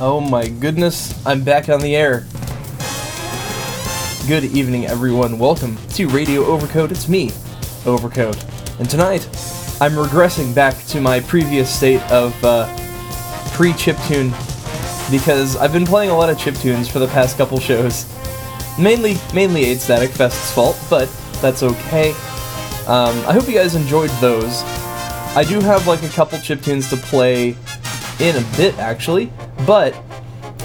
Oh my goodness, I'm back on the air. Good evening, everyone. Welcome to Radio Overcoat. It's me, Overcoat. And tonight, I'm regressing back to my previous state of uh, pre chiptune because I've been playing a lot of chip tunes for the past couple shows. Mainly, mainly 8 Static Fest's fault, but that's okay. Um, I hope you guys enjoyed those. I do have like a couple chip tunes to play in a bit, actually, but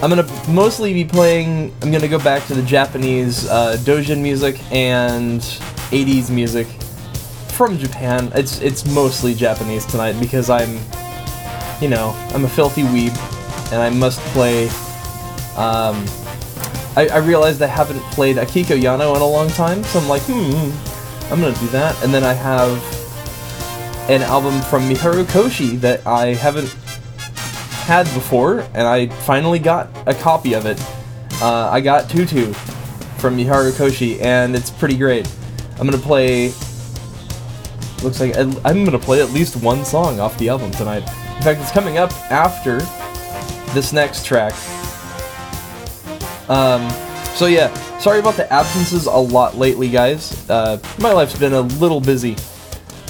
I'm gonna mostly be playing. I'm gonna go back to the Japanese uh, doujin music and 80s music from Japan. It's it's mostly Japanese tonight because I'm, you know, I'm a filthy weeb, and I must play. Um, I, I realized I haven't played Akiko Yano in a long time, so I'm like, hmm, I'm gonna do that. And then I have an album from Miharu Koshi that I haven't had before, and I finally got a copy of it. Uh, I got Tutu from Miharu Koshi, and it's pretty great. I'm gonna play. Looks like I'm gonna play at least one song off the album tonight. In fact, it's coming up after this next track. Um, so yeah, sorry about the absences a lot lately, guys. Uh, my life's been a little busy,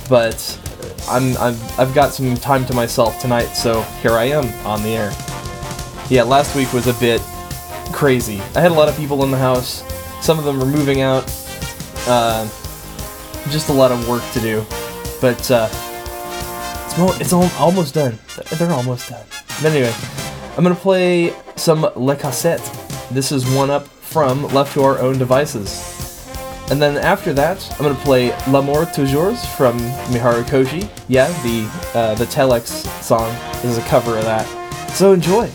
but I'm, I've, I've got some time to myself tonight, so here I am on the air. Yeah, last week was a bit crazy. I had a lot of people in the house. Some of them were moving out. Uh, just a lot of work to do. But uh, it's, it's al- almost done. They're almost done. But anyway, I'm gonna play some Le Cassette. This is one up from Left to Our Own Devices. And then after that, I'm gonna play L'amour toujours from Miharu Koshi. Yeah, the uh, the Telex song this is a cover of that. So enjoy.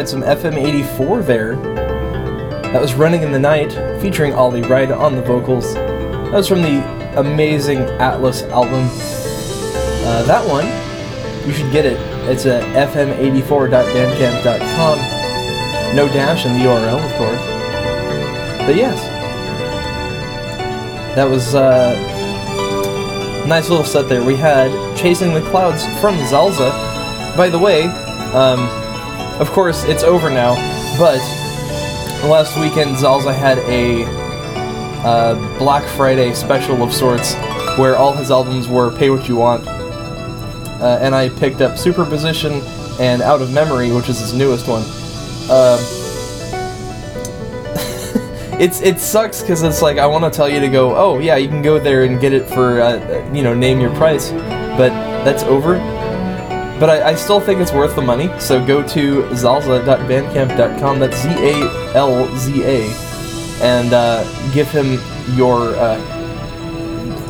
Alright, some FM 84 there. That was Running in the Night, featuring Ollie Wride on the vocals. That was from the amazing Atlas album. Uh, that one, you should get it. It's at fm84.bandcamp.com. No dash in the URL, of course. But yes, that was uh, nice little set there. We had Chasing the Clouds from Zalza. By the way, um, of course, it's over now, but last weekend Zalza had a uh, Black Friday special of sorts where all his albums were Pay What You Want. Uh, and I picked up Superposition and Out of Memory, which is his newest one. Uh, it's it sucks because it's like I want to tell you to go. Oh yeah, you can go there and get it for uh, you know name your price, but that's over. But I, I, still think it's worth the money. So go to zalza.bandcamp.com. That's Z A L Z A, and uh, give him your uh,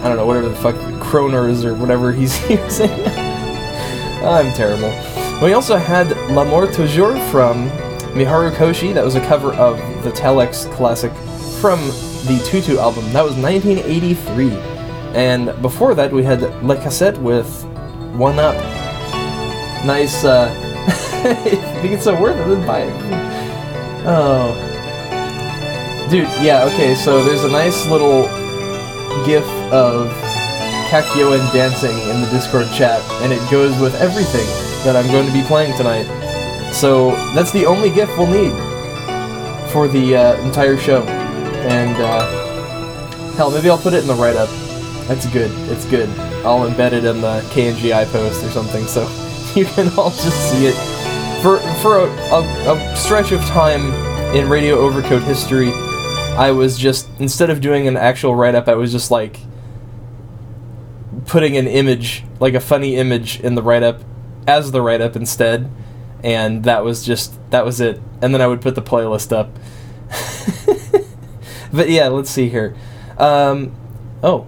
I don't know whatever the fuck kroners or whatever he's using. I'm terrible. We also had L'amour toujours from Miharu Koshi. That was a cover of the Telex classic from the Tutu album. That was 1983. And before that, we had La Cassette with One Up. Nice, uh, if you it's so worth it, then buy it. Oh. Dude, yeah, okay, so there's a nice little gif of Kakyoin dancing in the Discord chat, and it goes with everything that I'm going to be playing tonight. So that's the only GIF we'll need for the uh, entire show. And uh, hell, maybe I'll put it in the write-up. That's good. It's good. I'll embed it in the KNGI post or something, so you can all just see it. For for a, a, a stretch of time in Radio Overcoat history, I was just instead of doing an actual write-up, I was just like putting an image, like a funny image, in the write-up as the write-up instead and that was just that was it. And then I would put the playlist up. but yeah, let's see here. Um, oh,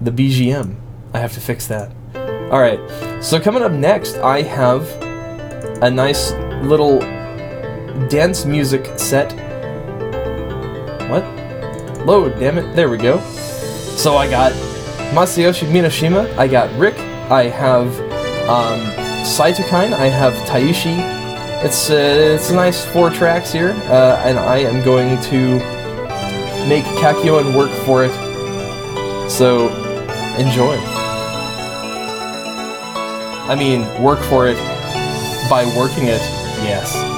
the BGM. I have to fix that. All right. So coming up next, I have a nice little dance music set. What? Load, damn it. There we go. So I got Masayoshi Minoshima, I got Rick, I have um, Cytokine, I have Taishi. It's, uh, it's a nice four tracks here, uh, and I am going to make Kakyoin work for it. So, enjoy. I mean, work for it by working it, yes.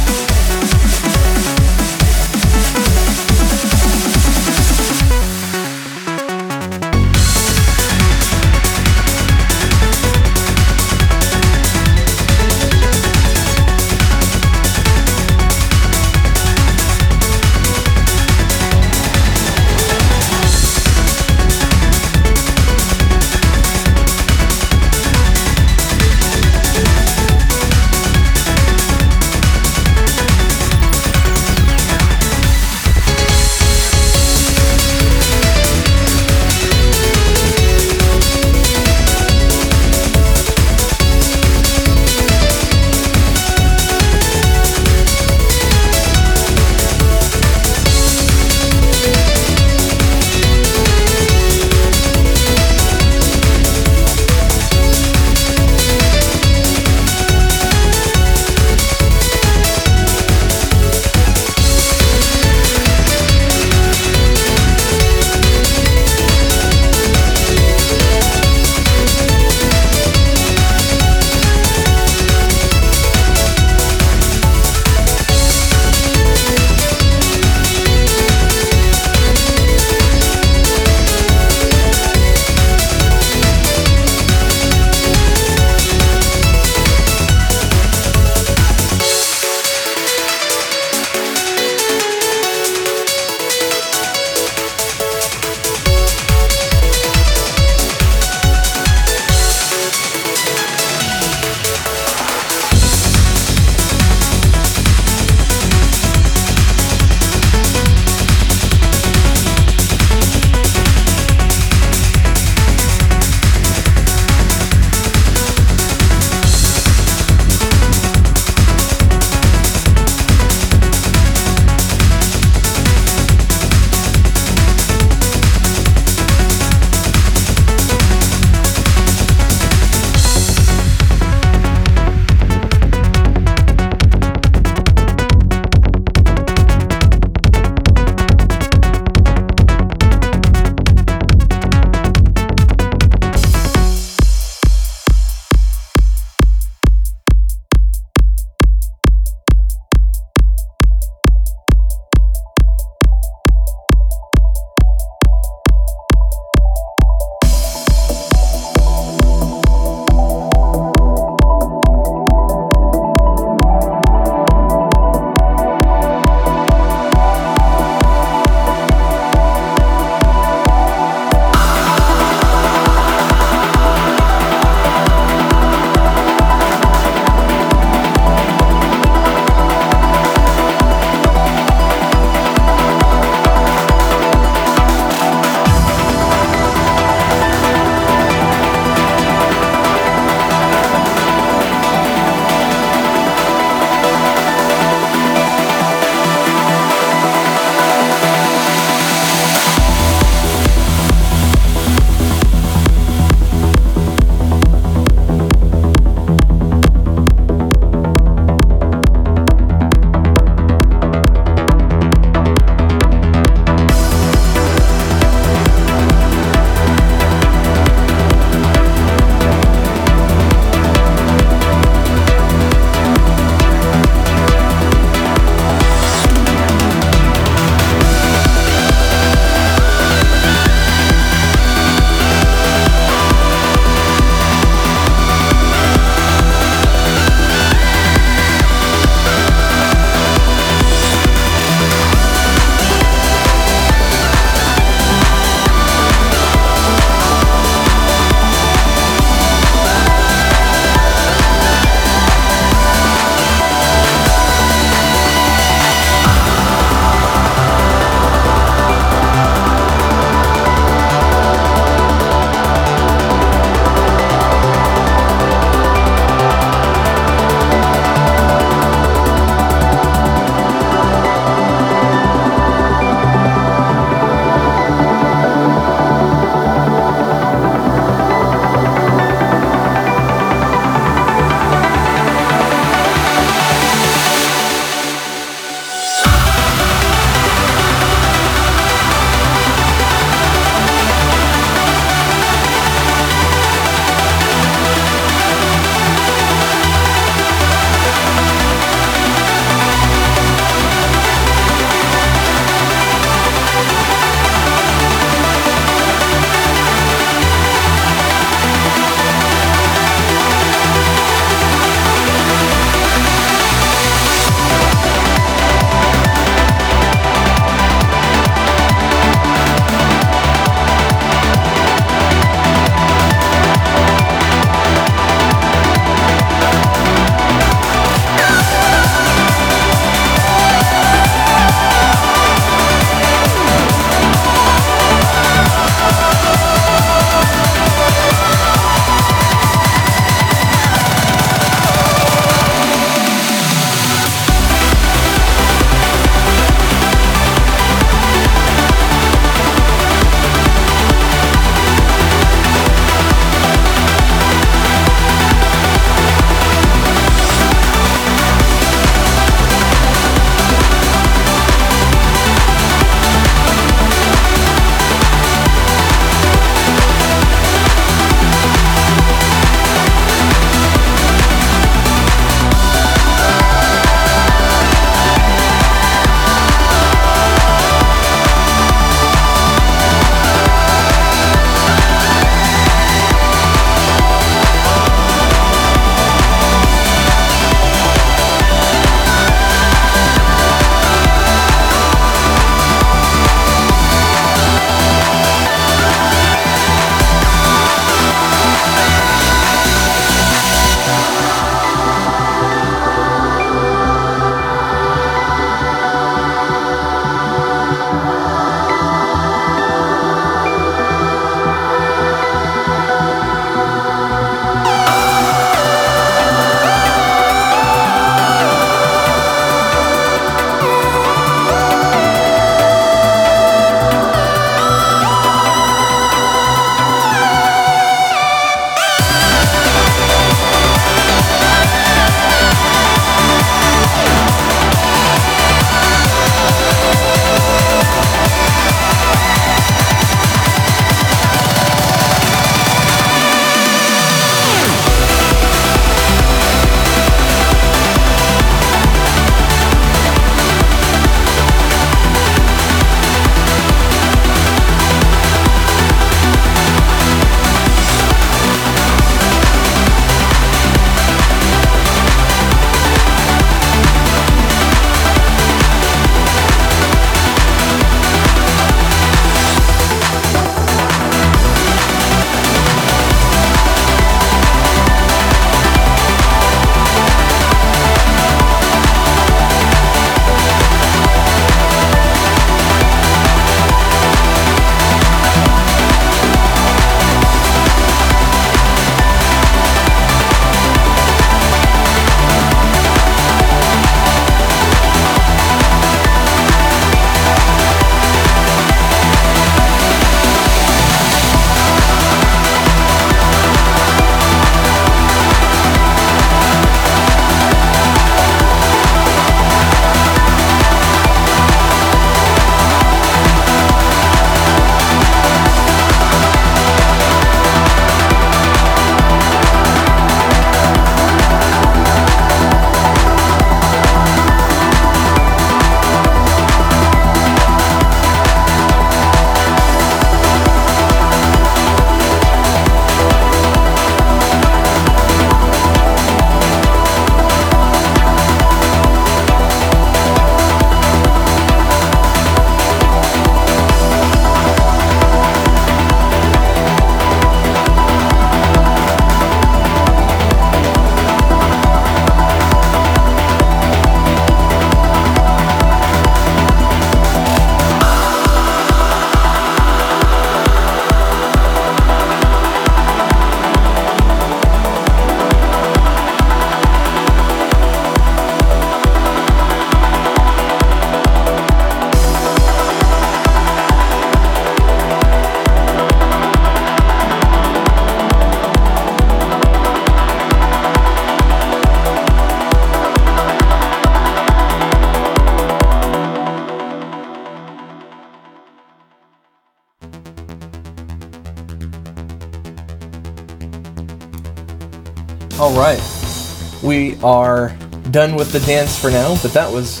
Are done with the dance for now, but that was,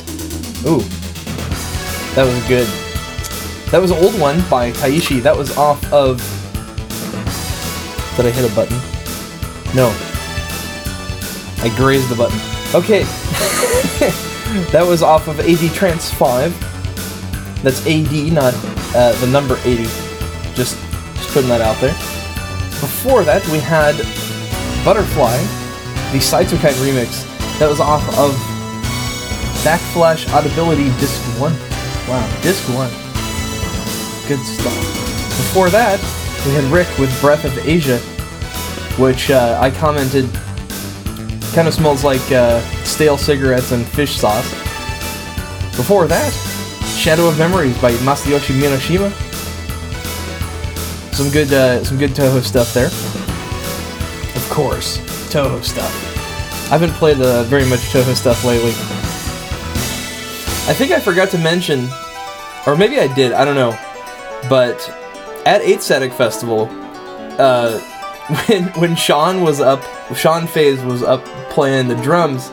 ooh, that was good. That was an old one by Taishi. That was off of. Did I hit a button? No. I grazed the button. Okay. that was off of AD Trance 5. That's AD, not uh, the number 80. Just, just putting that out there. Before that, we had Butterfly, the Saitokai remix. That was off of Backflash Audibility Disc 1. Wow, Disc 1. Good stuff. Before that, we had Rick with Breath of Asia, which uh, I commented kind of smells like uh, stale cigarettes and fish sauce. Before that, Shadow of Memories by Masayoshi Minoshima. Some good, uh, some good Touhou stuff there. Of course, Touhou stuff. I haven't played uh, very much Touhou stuff lately. I think I forgot to mention, or maybe I did. I don't know. But at 8 Static Festival, uh, when when Shawn was up, Shawn Phase was up playing the drums,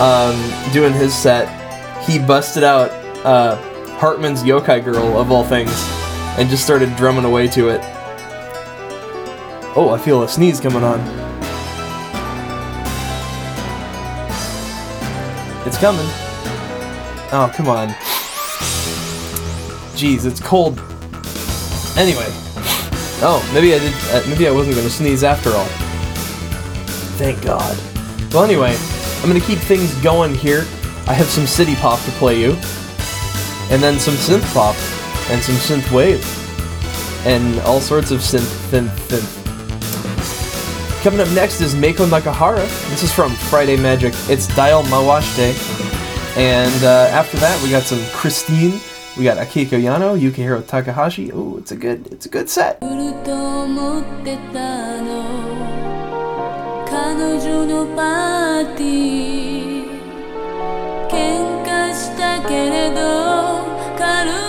um, doing his set, he busted out uh, Hartmann's Youkai Girl of all things, and just started drumming away to it. Oh, I feel a sneeze coming on. It's coming. Oh, come on. Jeez, it's cold. Anyway. Oh, maybe I did. Uh, maybe I wasn't gonna sneeze after all. Thank God. Well, anyway, I'm gonna keep things going here. I have some city pop to play you, and then some synth pop, and some synth wave, and all sorts of synth, synth, synth. Coming up next is Meiko Nakahara. This is from Friday Magic. It's Dial Mawashite. And uh, after that, we got some Christine. We got Akiko Yano, Yukihiro Takahashi. Oh, it's a good, it's a good set. 来ると思ってたの彼女のパーティー喧嘩したけれど軽井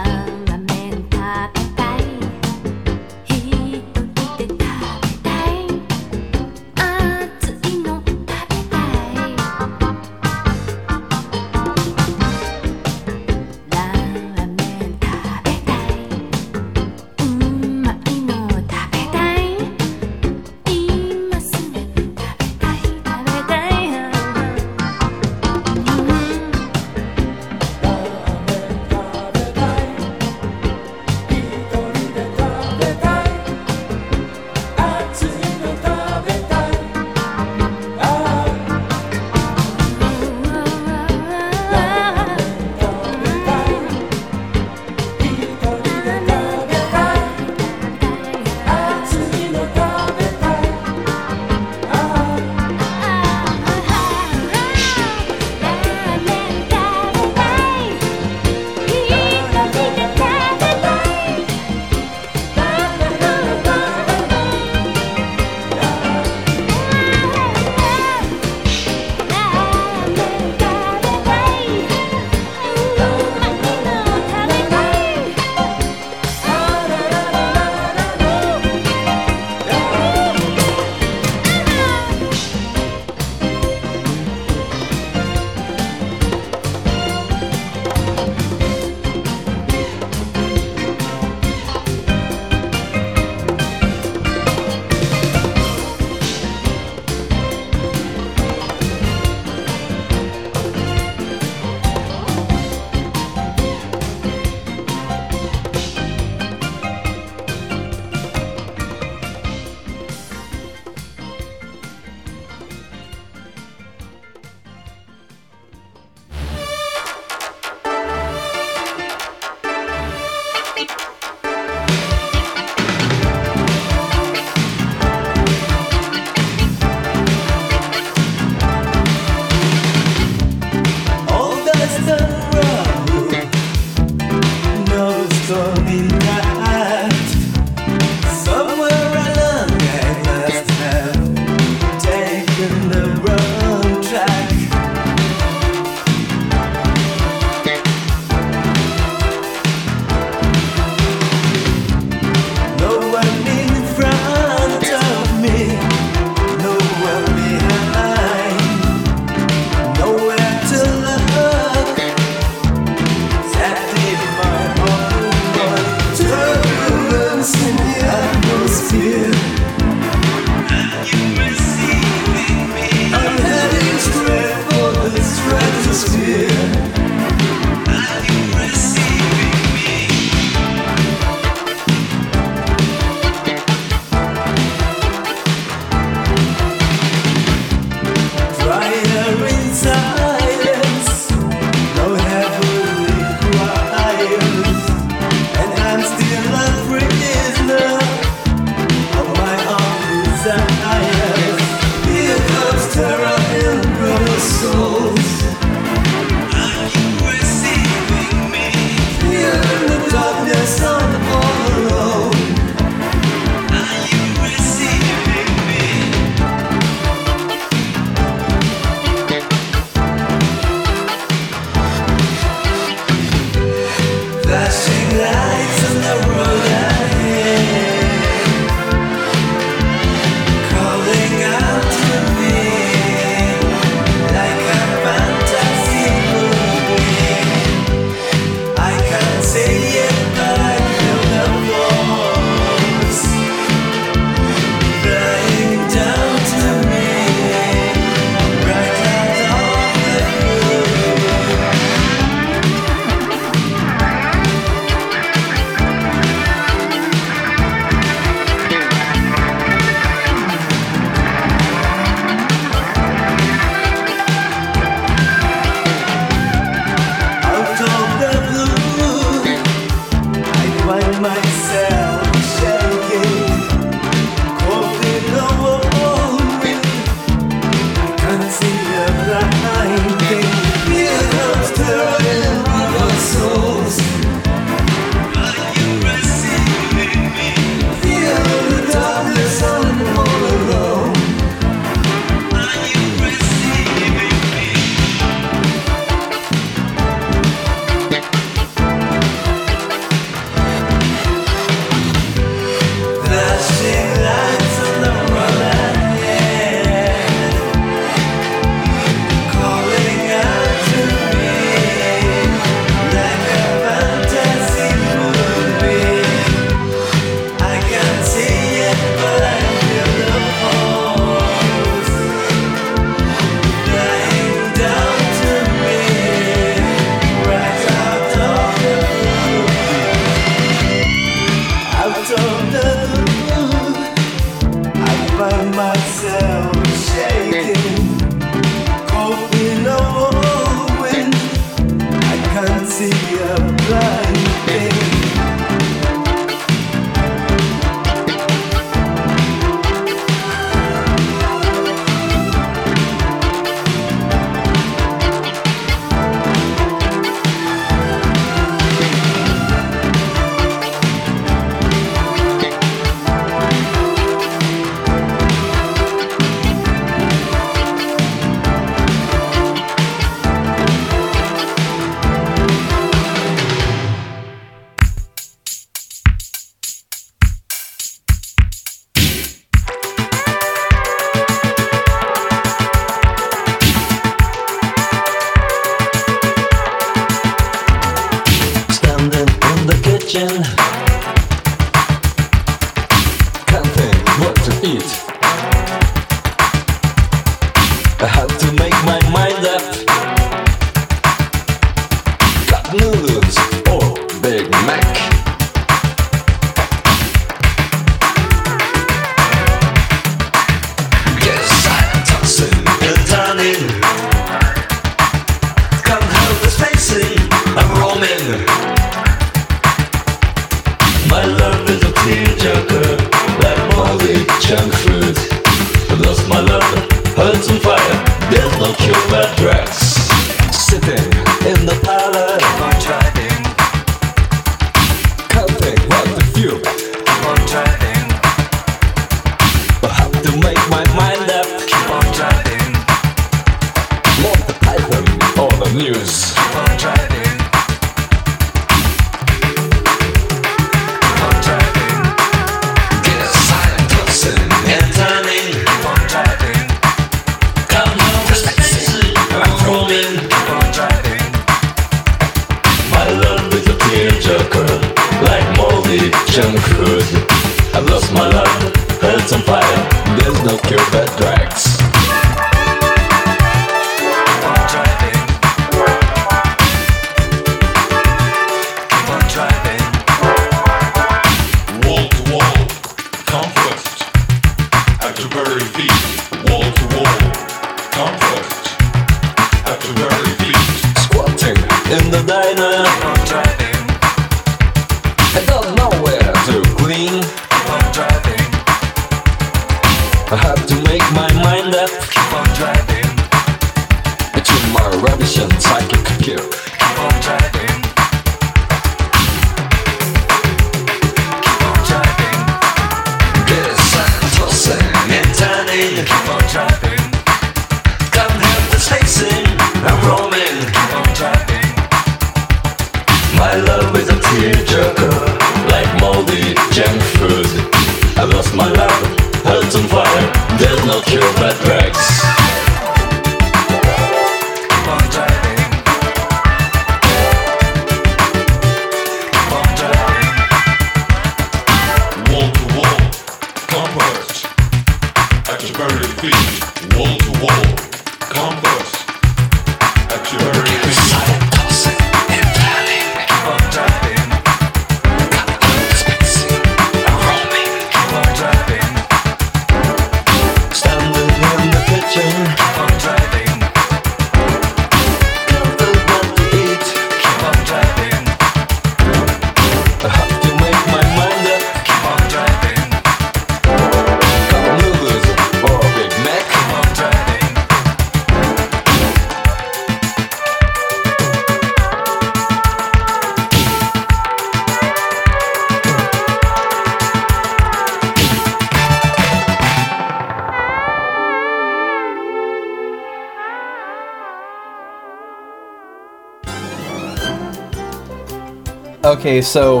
Okay, so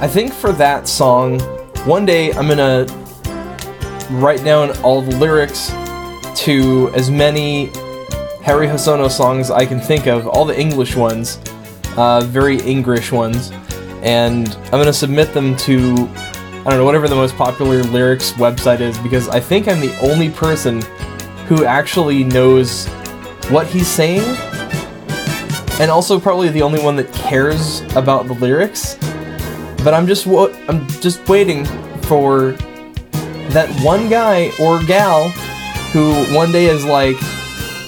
I think for that song, one day I'm gonna write down all the lyrics to as many Harry Hosono songs I can think of, all the English ones, uh, very English ones, and I'm gonna submit them to I don't know whatever the most popular lyrics website is because I think I'm the only person who actually knows what he's saying and also probably the only one that cares about the lyrics. But I'm just I'm just waiting for that one guy or gal who one day is like,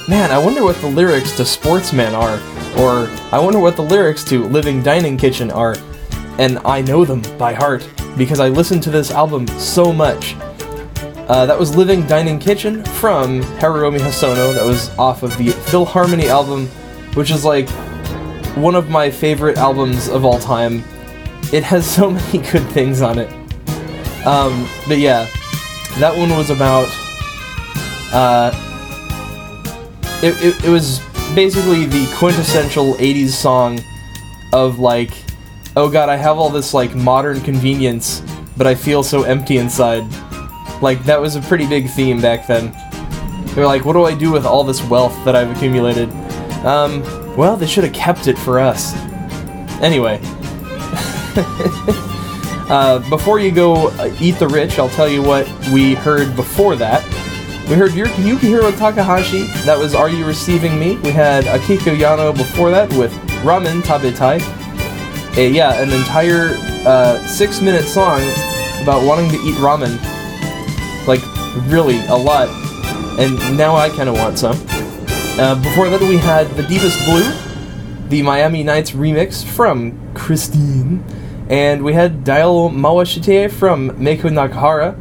"Man, I wonder what the lyrics to Sportsman are," or "I wonder what the lyrics to Living Dining Kitchen are," and I know them by heart because I listened to this album so much. Uh, that was Living Dining Kitchen from Haruomi Hosono. That was off of the Philharmony album, which is like one of my favorite albums of all time. It has so many good things on it. Um, but yeah, that one was about. Uh, it, it, it was basically the quintessential 80s song of like, oh god, I have all this like modern convenience, but I feel so empty inside. Like, that was a pretty big theme back then. They're like, what do I do with all this wealth that I've accumulated? Um, well, they should have kept it for us. Anyway. uh, before you go uh, eat the rich, I'll tell you what we heard before that. We heard Yu- Yukihiro Takahashi, that was Are You Receiving Me? We had Akiko Yano before that with Ramen Tabetai. A, yeah, an entire uh, six minute song about wanting to eat ramen. Like, really, a lot. And now I kind of want some. Uh, before that, we had The Deepest Blue, the Miami Nights remix from Christine. And we had Dial Mawashite from Meiko Nakahara.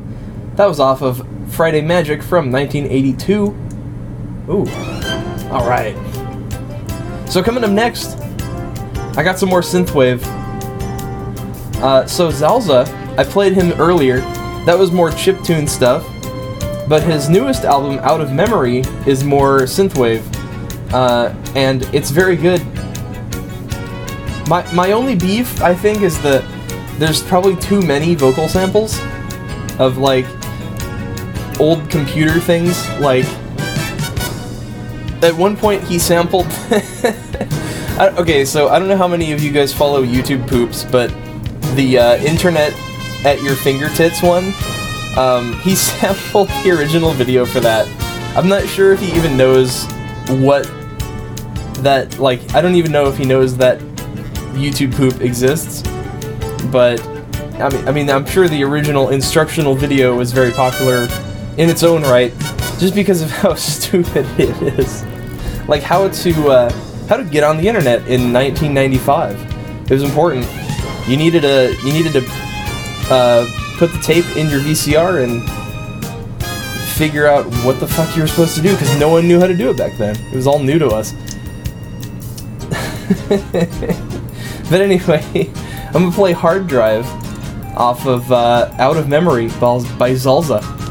That was off of Friday Magic from 1982. Ooh. Alright. So, coming up next, I got some more synthwave. Uh, so, Zalza, I played him earlier. That was more chiptune stuff. But his newest album, Out of Memory, is more synthwave, uh, and it's very good. My my only beef, I think, is that there's probably too many vocal samples of like old computer things. Like at one point, he sampled. I- okay, so I don't know how many of you guys follow YouTube poops, but the uh, internet at your fingertips one um, he sampled the original video for that. I'm not sure if he even knows what that like. I don't even know if he knows that YouTube poop exists. But I mean, I mean, I'm sure the original instructional video was very popular in its own right, just because of how stupid it is. Like how to uh, how to get on the internet in 1995. It was important. You needed a you needed to uh, put the tape in your VCR and figure out what the fuck you were supposed to do because no one knew how to do it back then. It was all new to us. but anyway, I'm gonna play Hard Drive off of uh, Out of Memory by Zalza.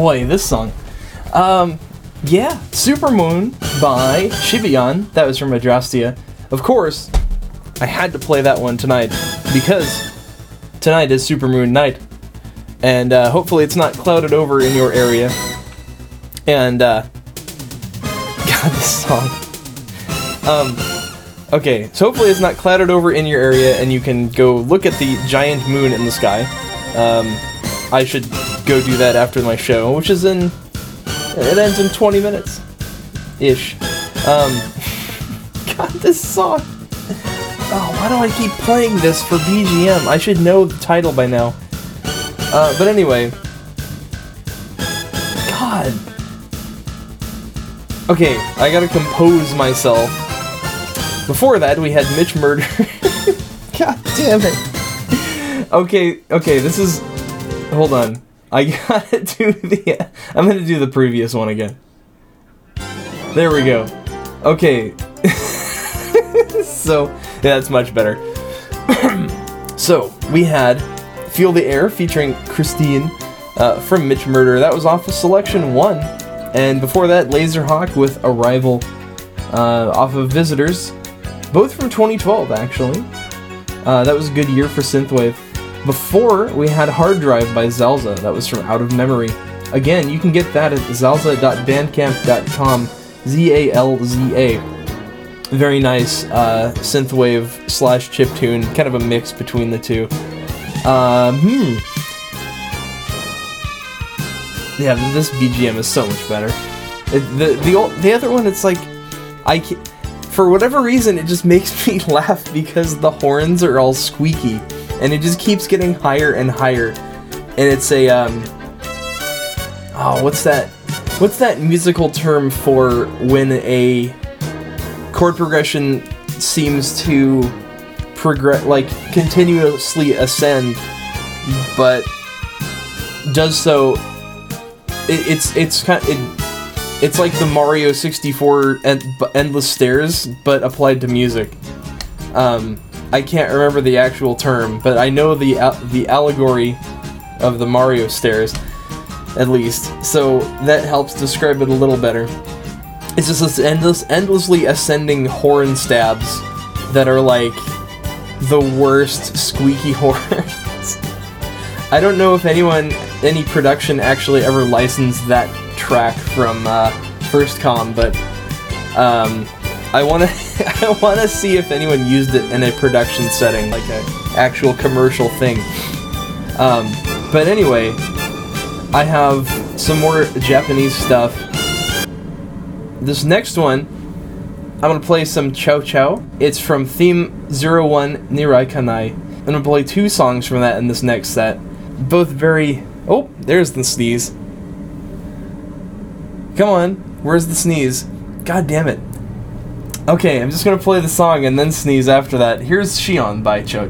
Boy, this song. Um, yeah, Supermoon by Shibian. That was from Adrastia. Of course, I had to play that one tonight because tonight is Supermoon night, and uh, hopefully it's not clouded over in your area. And uh, God, this song. Um, okay, so hopefully it's not clouded over in your area, and you can go look at the giant moon in the sky. Um, I should go do that after my show, which is in. It ends in 20 minutes. Ish. Um. God, this song. Oh, why do I keep playing this for BGM? I should know the title by now. Uh, but anyway. God. Okay, I gotta compose myself. Before that, we had Mitch Murder. God damn it. Okay, okay, this is. Hold on. I gotta do the. I'm gonna do the previous one again. There we go. Okay. so, yeah, that's much better. so, we had Feel the Air featuring Christine uh, from Mitch Murder. That was off of Selection 1. And before that, Laserhawk with Arrival uh, off of Visitors. Both from 2012, actually. Uh, that was a good year for Synthwave. Before, we had Hard Drive by Zalza. That was from Out of Memory. Again, you can get that at zalza.bandcamp.com. Z A L Z A. Very nice uh, synthwave slash chiptune, kind of a mix between the two. Um, hmm. Yeah, this BGM is so much better. It, the the old, the other one, it's like I ca- for whatever reason, it just makes me laugh because the horns are all squeaky, and it just keeps getting higher and higher. And it's a um, oh, what's that? What's that musical term for when a chord progression seems to progress, like continuously ascend, but does so? It, it's it's kind it, it's like the Mario 64 en- endless stairs, but applied to music. Um, I can't remember the actual term, but I know the al- the allegory of the Mario stairs, at least. So that helps describe it a little better. It's just this endless, endlessly ascending horn stabs that are like the worst squeaky horns. I don't know if anyone, any production actually ever licensed that track from uh, FirstCom, but um, I want to, I want to see if anyone used it in a production setting, like an actual commercial thing. Um, but anyway, I have some more Japanese stuff. This next one, I'm gonna play some Chow Chow. It's from Theme 01 Nirai Kanai. I'm gonna play two songs from that in this next set. Both very. Oh, there's the sneeze. Come on, where's the sneeze? God damn it. Okay, I'm just gonna play the song and then sneeze after that. Here's Shion by Cho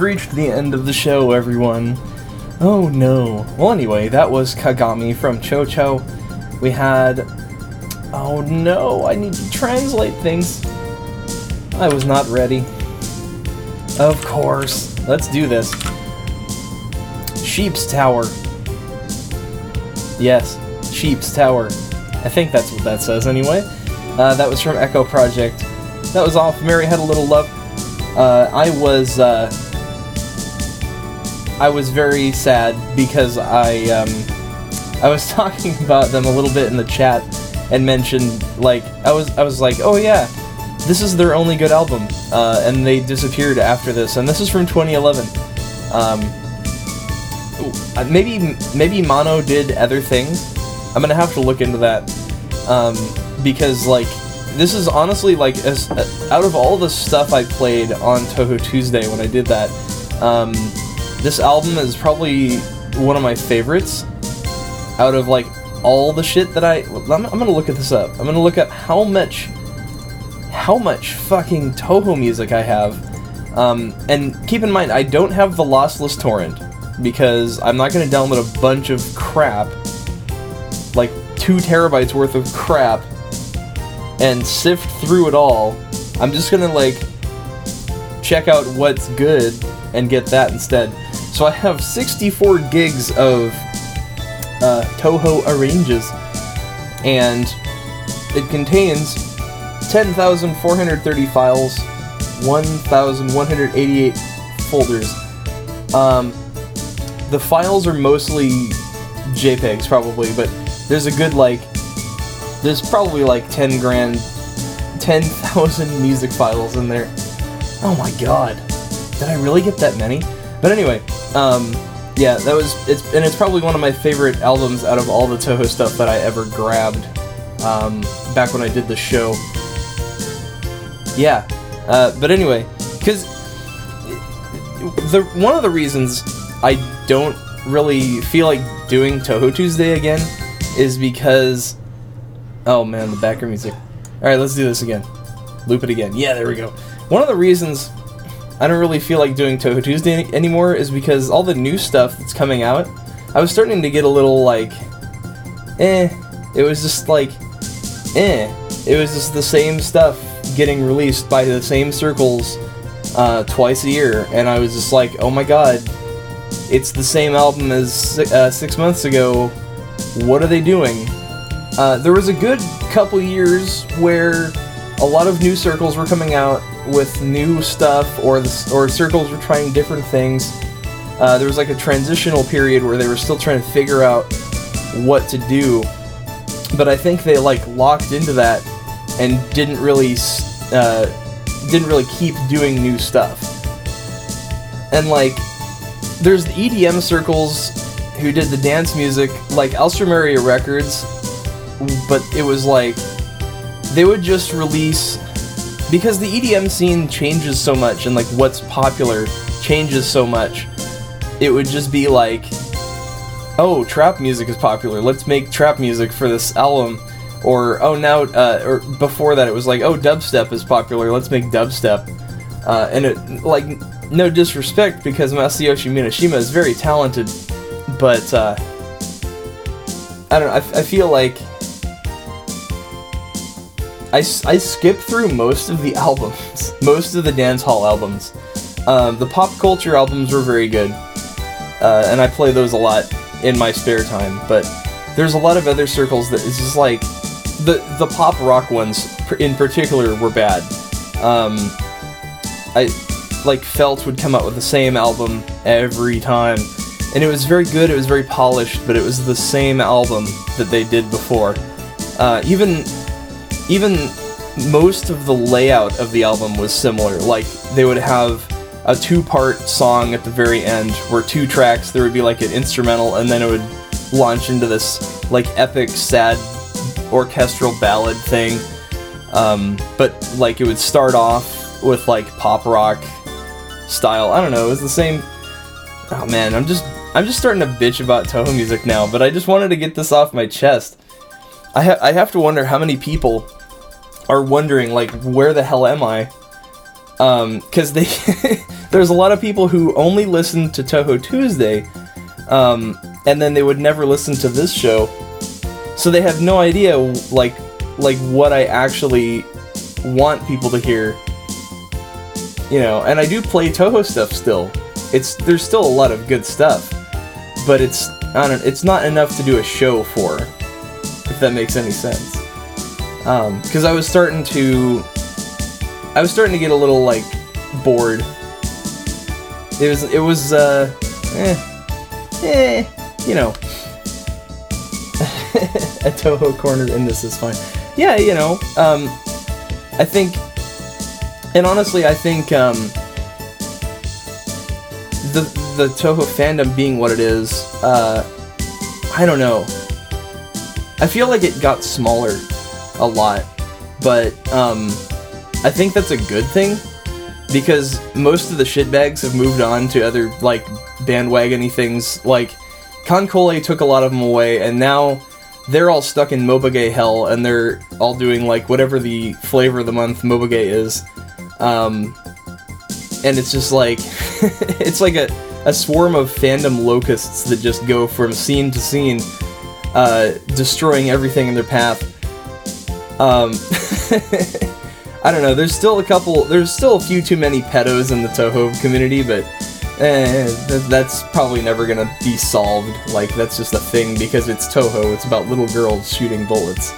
we've reached the end of the show, everyone. Oh no. Well, anyway, that was Kagami from Chocho. We had. Oh no, I need to translate things. I was not ready. Of course. Let's do this. Sheep's Tower. Yes, Sheep's Tower. I think that's what that says anyway. Uh, that was from Echo Project. That was off Mary Had a Little Love. Uh, I was uh, I was very sad because I um, I was talking about them a little bit in the chat and mentioned like I was I was like oh yeah this is their only good album uh, and they disappeared after this and this is from 2011 um, uh, maybe maybe Mono did other things. I'm gonna have to look into that um, because like this is honestly like as, uh, out of all the stuff I played on Touhou Tuesday when I did that, um, this album is probably one of my favorites. Out of like all the shit that I, I'm, I'm gonna look at this up. I'm gonna look up how much, how much fucking Touhou music I have. Um, and keep in mind, I don't have the lossless torrent because I'm not gonna download a bunch of crap, like two terabytes worth of crap and sift through it all. I'm just gonna like check out what's good and get that instead. So I have 64 gigs of uh, Touhou arranges, and it contains 10,430 files, 1,188 folders. Um, the files are mostly JPEGs, probably, but there's a good like there's probably like 10 grand 10,000 music files in there. Oh my god. Did I really get that many? But anyway, um yeah, that was it's and it's probably one of my favorite albums out of all the Touhou stuff that I ever grabbed um back when I did the show. Yeah. Uh, but anyway, cuz the one of the reasons I don't really feel like doing Touhou Tuesday again is because oh man, the background music. All right, let's do this again. Loop it again. Yeah, there we go. One of the reasons I don't really feel like doing Touhou Tuesday any- anymore is because all the new stuff that's coming out, I was starting to get a little like, eh. It was just like, eh. It was just the same stuff getting released by the same circles uh, twice a year, and I was just like, oh my god, it's the same album as uh, six months ago. What are they doing? Uh, there was a good couple years where a lot of new circles were coming out with new stuff, or the, or circles were trying different things. Uh, there was like a transitional period where they were still trying to figure out what to do, but I think they like locked into that and didn't really uh, didn't really keep doing new stuff. And like, there's the EDM circles who did the dance music, like Alstroemeria Records, but it was like they would just release because the EDM scene changes so much and like what's popular changes so much. It would just be like, oh, trap music is popular. Let's make trap music for this album. Or oh, now uh, or before that it was like, oh, dubstep is popular. Let's make dubstep. Uh, and it like no disrespect because Masayoshi Minoshima is very talented, but uh, I don't know. I, I feel like I, I skip through most of the albums, most of the dance hall albums. Um, the pop culture albums were very good, uh, and I play those a lot in my spare time. But there's a lot of other circles that is just like the the pop rock ones in particular were bad. Um, I like Felt would come out with the same album every time, and it was very good. It was very polished, but it was the same album that they did before. Uh, even even most of the layout of the album was similar. Like they would have a two-part song at the very end, where two tracks. There would be like an instrumental, and then it would launch into this like epic, sad orchestral ballad thing. Um, but like it would start off with like pop rock style. I don't know. It was the same. Oh man, I'm just I'm just starting to bitch about Touhou music now. But I just wanted to get this off my chest. I ha- I have to wonder how many people are wondering like where the hell am I? Um, because they there's a lot of people who only listen to Touhou Tuesday, um, and then they would never listen to this show, so they have no idea like like what I actually want people to hear. You know, and I do play Touhou stuff still. It's there's still a lot of good stuff, but it's I don't it's not enough to do a show for, if that makes any sense. Um, because I was starting to I was starting to get a little like bored. It was it was uh eh, eh you know a Touhou corner in this is fine. Yeah, you know, um I think and honestly I think um the the Touhou fandom being what it is, uh I don't know. I feel like it got smaller a lot, but um I think that's a good thing because most of the shitbags have moved on to other like bandwagony things. Like KanColle took a lot of them away, and now they're all stuck in Mobage hell, and they're all doing like whatever the flavor of the month Mobage is. Um, and it's just like it's like a, a swarm of fandom locusts that just go from scene to scene, uh, destroying everything in their path. Um, I don't know. There's still a couple. There's still a few too many pedos in the Touhou community, but eh, th- that's probably never gonna be solved. Like that's just a thing because it's Touhou. It's about little girls shooting bullets.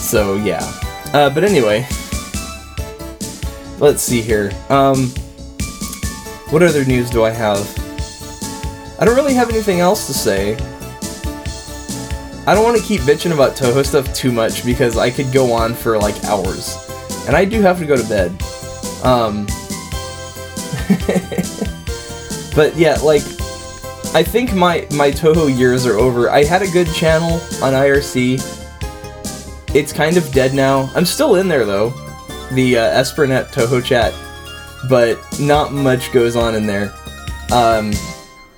So yeah. Uh, but anyway, let's see here. Um, what other news do I have? I don't really have anything else to say. I don't want to keep bitching about Touhou stuff too much because I could go on for like hours. And I do have to go to bed. Um But yeah, like I think my my Touhou years are over. I had a good channel on IRC. It's kind of dead now. I'm still in there though. The uh, EsperNet Touhou chat, but not much goes on in there. Um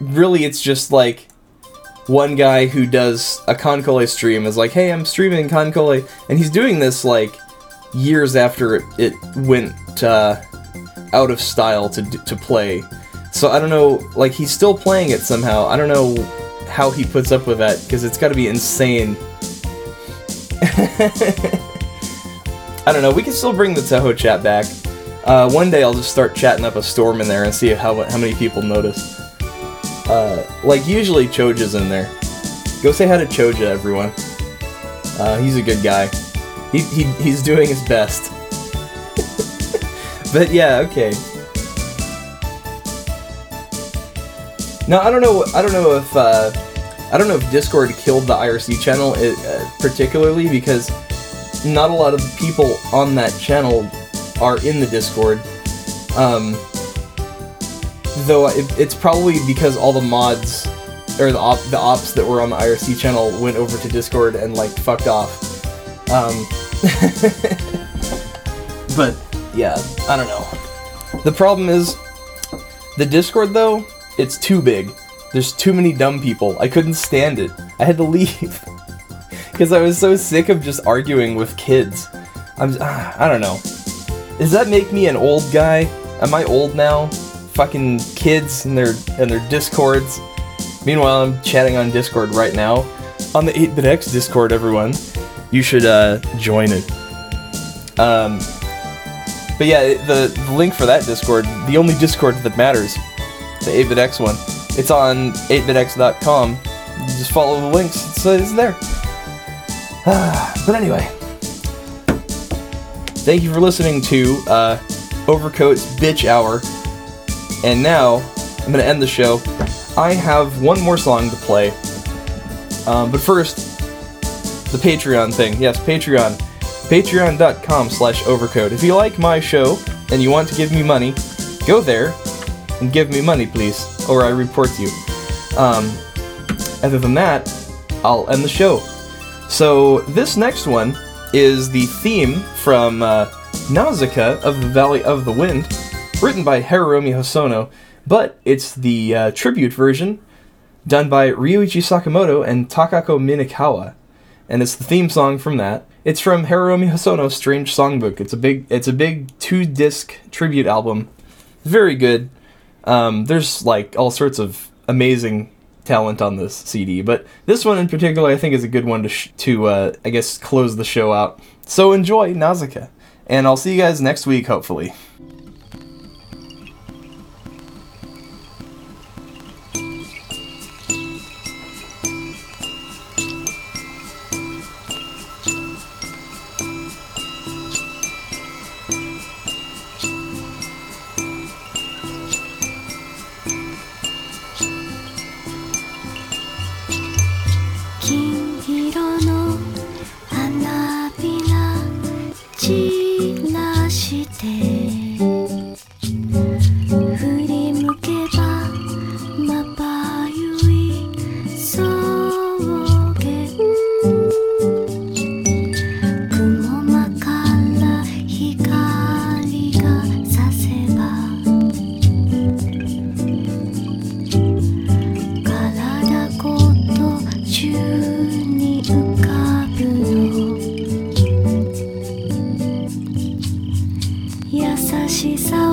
really it's just like one guy who does a KanColle stream is like, hey, I'm streaming KanColle, and he's doing this like years after it, went uh, out of style to to play. So I don't know, like he's still playing it somehow. I don't know how he puts up with that because it's got to be insane. I don't know. We can still bring the Touhou chat back. Uh, one day I'll just start chatting up a storm in there and see how how many people notice. Uh, like usually Choja's in there. Go say hi to Choja, everyone. Uh, he's a good guy. He, he he's doing his best. but yeah, okay. Now I don't know. I don't know if uh, I don't know if Discord killed the IRC channel uh, particularly because not a lot of people on that channel are in the Discord. Um, though it, it's probably because all the mods or the op, the ops that were on the IRC channel went over to Discord and like fucked off. Um, but yeah, I don't know. The problem is the Discord though, it's too big. There's too many dumb people. I couldn't stand it. I had to leave because I was so sick of just arguing with kids. I'm ah, I don't know. Does that make me an old guy? Am I old now? Fucking kids and their and their discords. Meanwhile, I'm chatting on Discord right now. On the 8BitX Discord, everyone. You should uh, join it. Um, but yeah, the, the link for that Discord, the only Discord that matters, the 8BitX one, it's on 8bitx.com. Just follow the links, it's, uh, it's there. but anyway, thank you for listening to uh, Overcoat's Bitch Hour. And now, I'm going to end the show. I have one more song to play. Um, but first, the Patreon thing. Yes, Patreon. Patreon.com slash overcoat. If you like my show and you want to give me money, go there and give me money, please, or I report you. Um, other than that, I'll end the show. So this next one is the theme from uh, Nausicaa of the Valley of the Wind, written by Haruomi Hosono, but it's the uh, tribute version done by Ryuichi Sakamoto and Takako Minekawa, and it's the theme song from that. It's from Haruomi Hosono's Strange Songbook. It's a big, it's a big two disc tribute album. Very good. Um, there's like all sorts of amazing talent on this CD, but this one in particular I think is a good one to sh- to uh, I guess close the show out. So enjoy Nausicaa, and I'll see you guys next week hopefully. sisa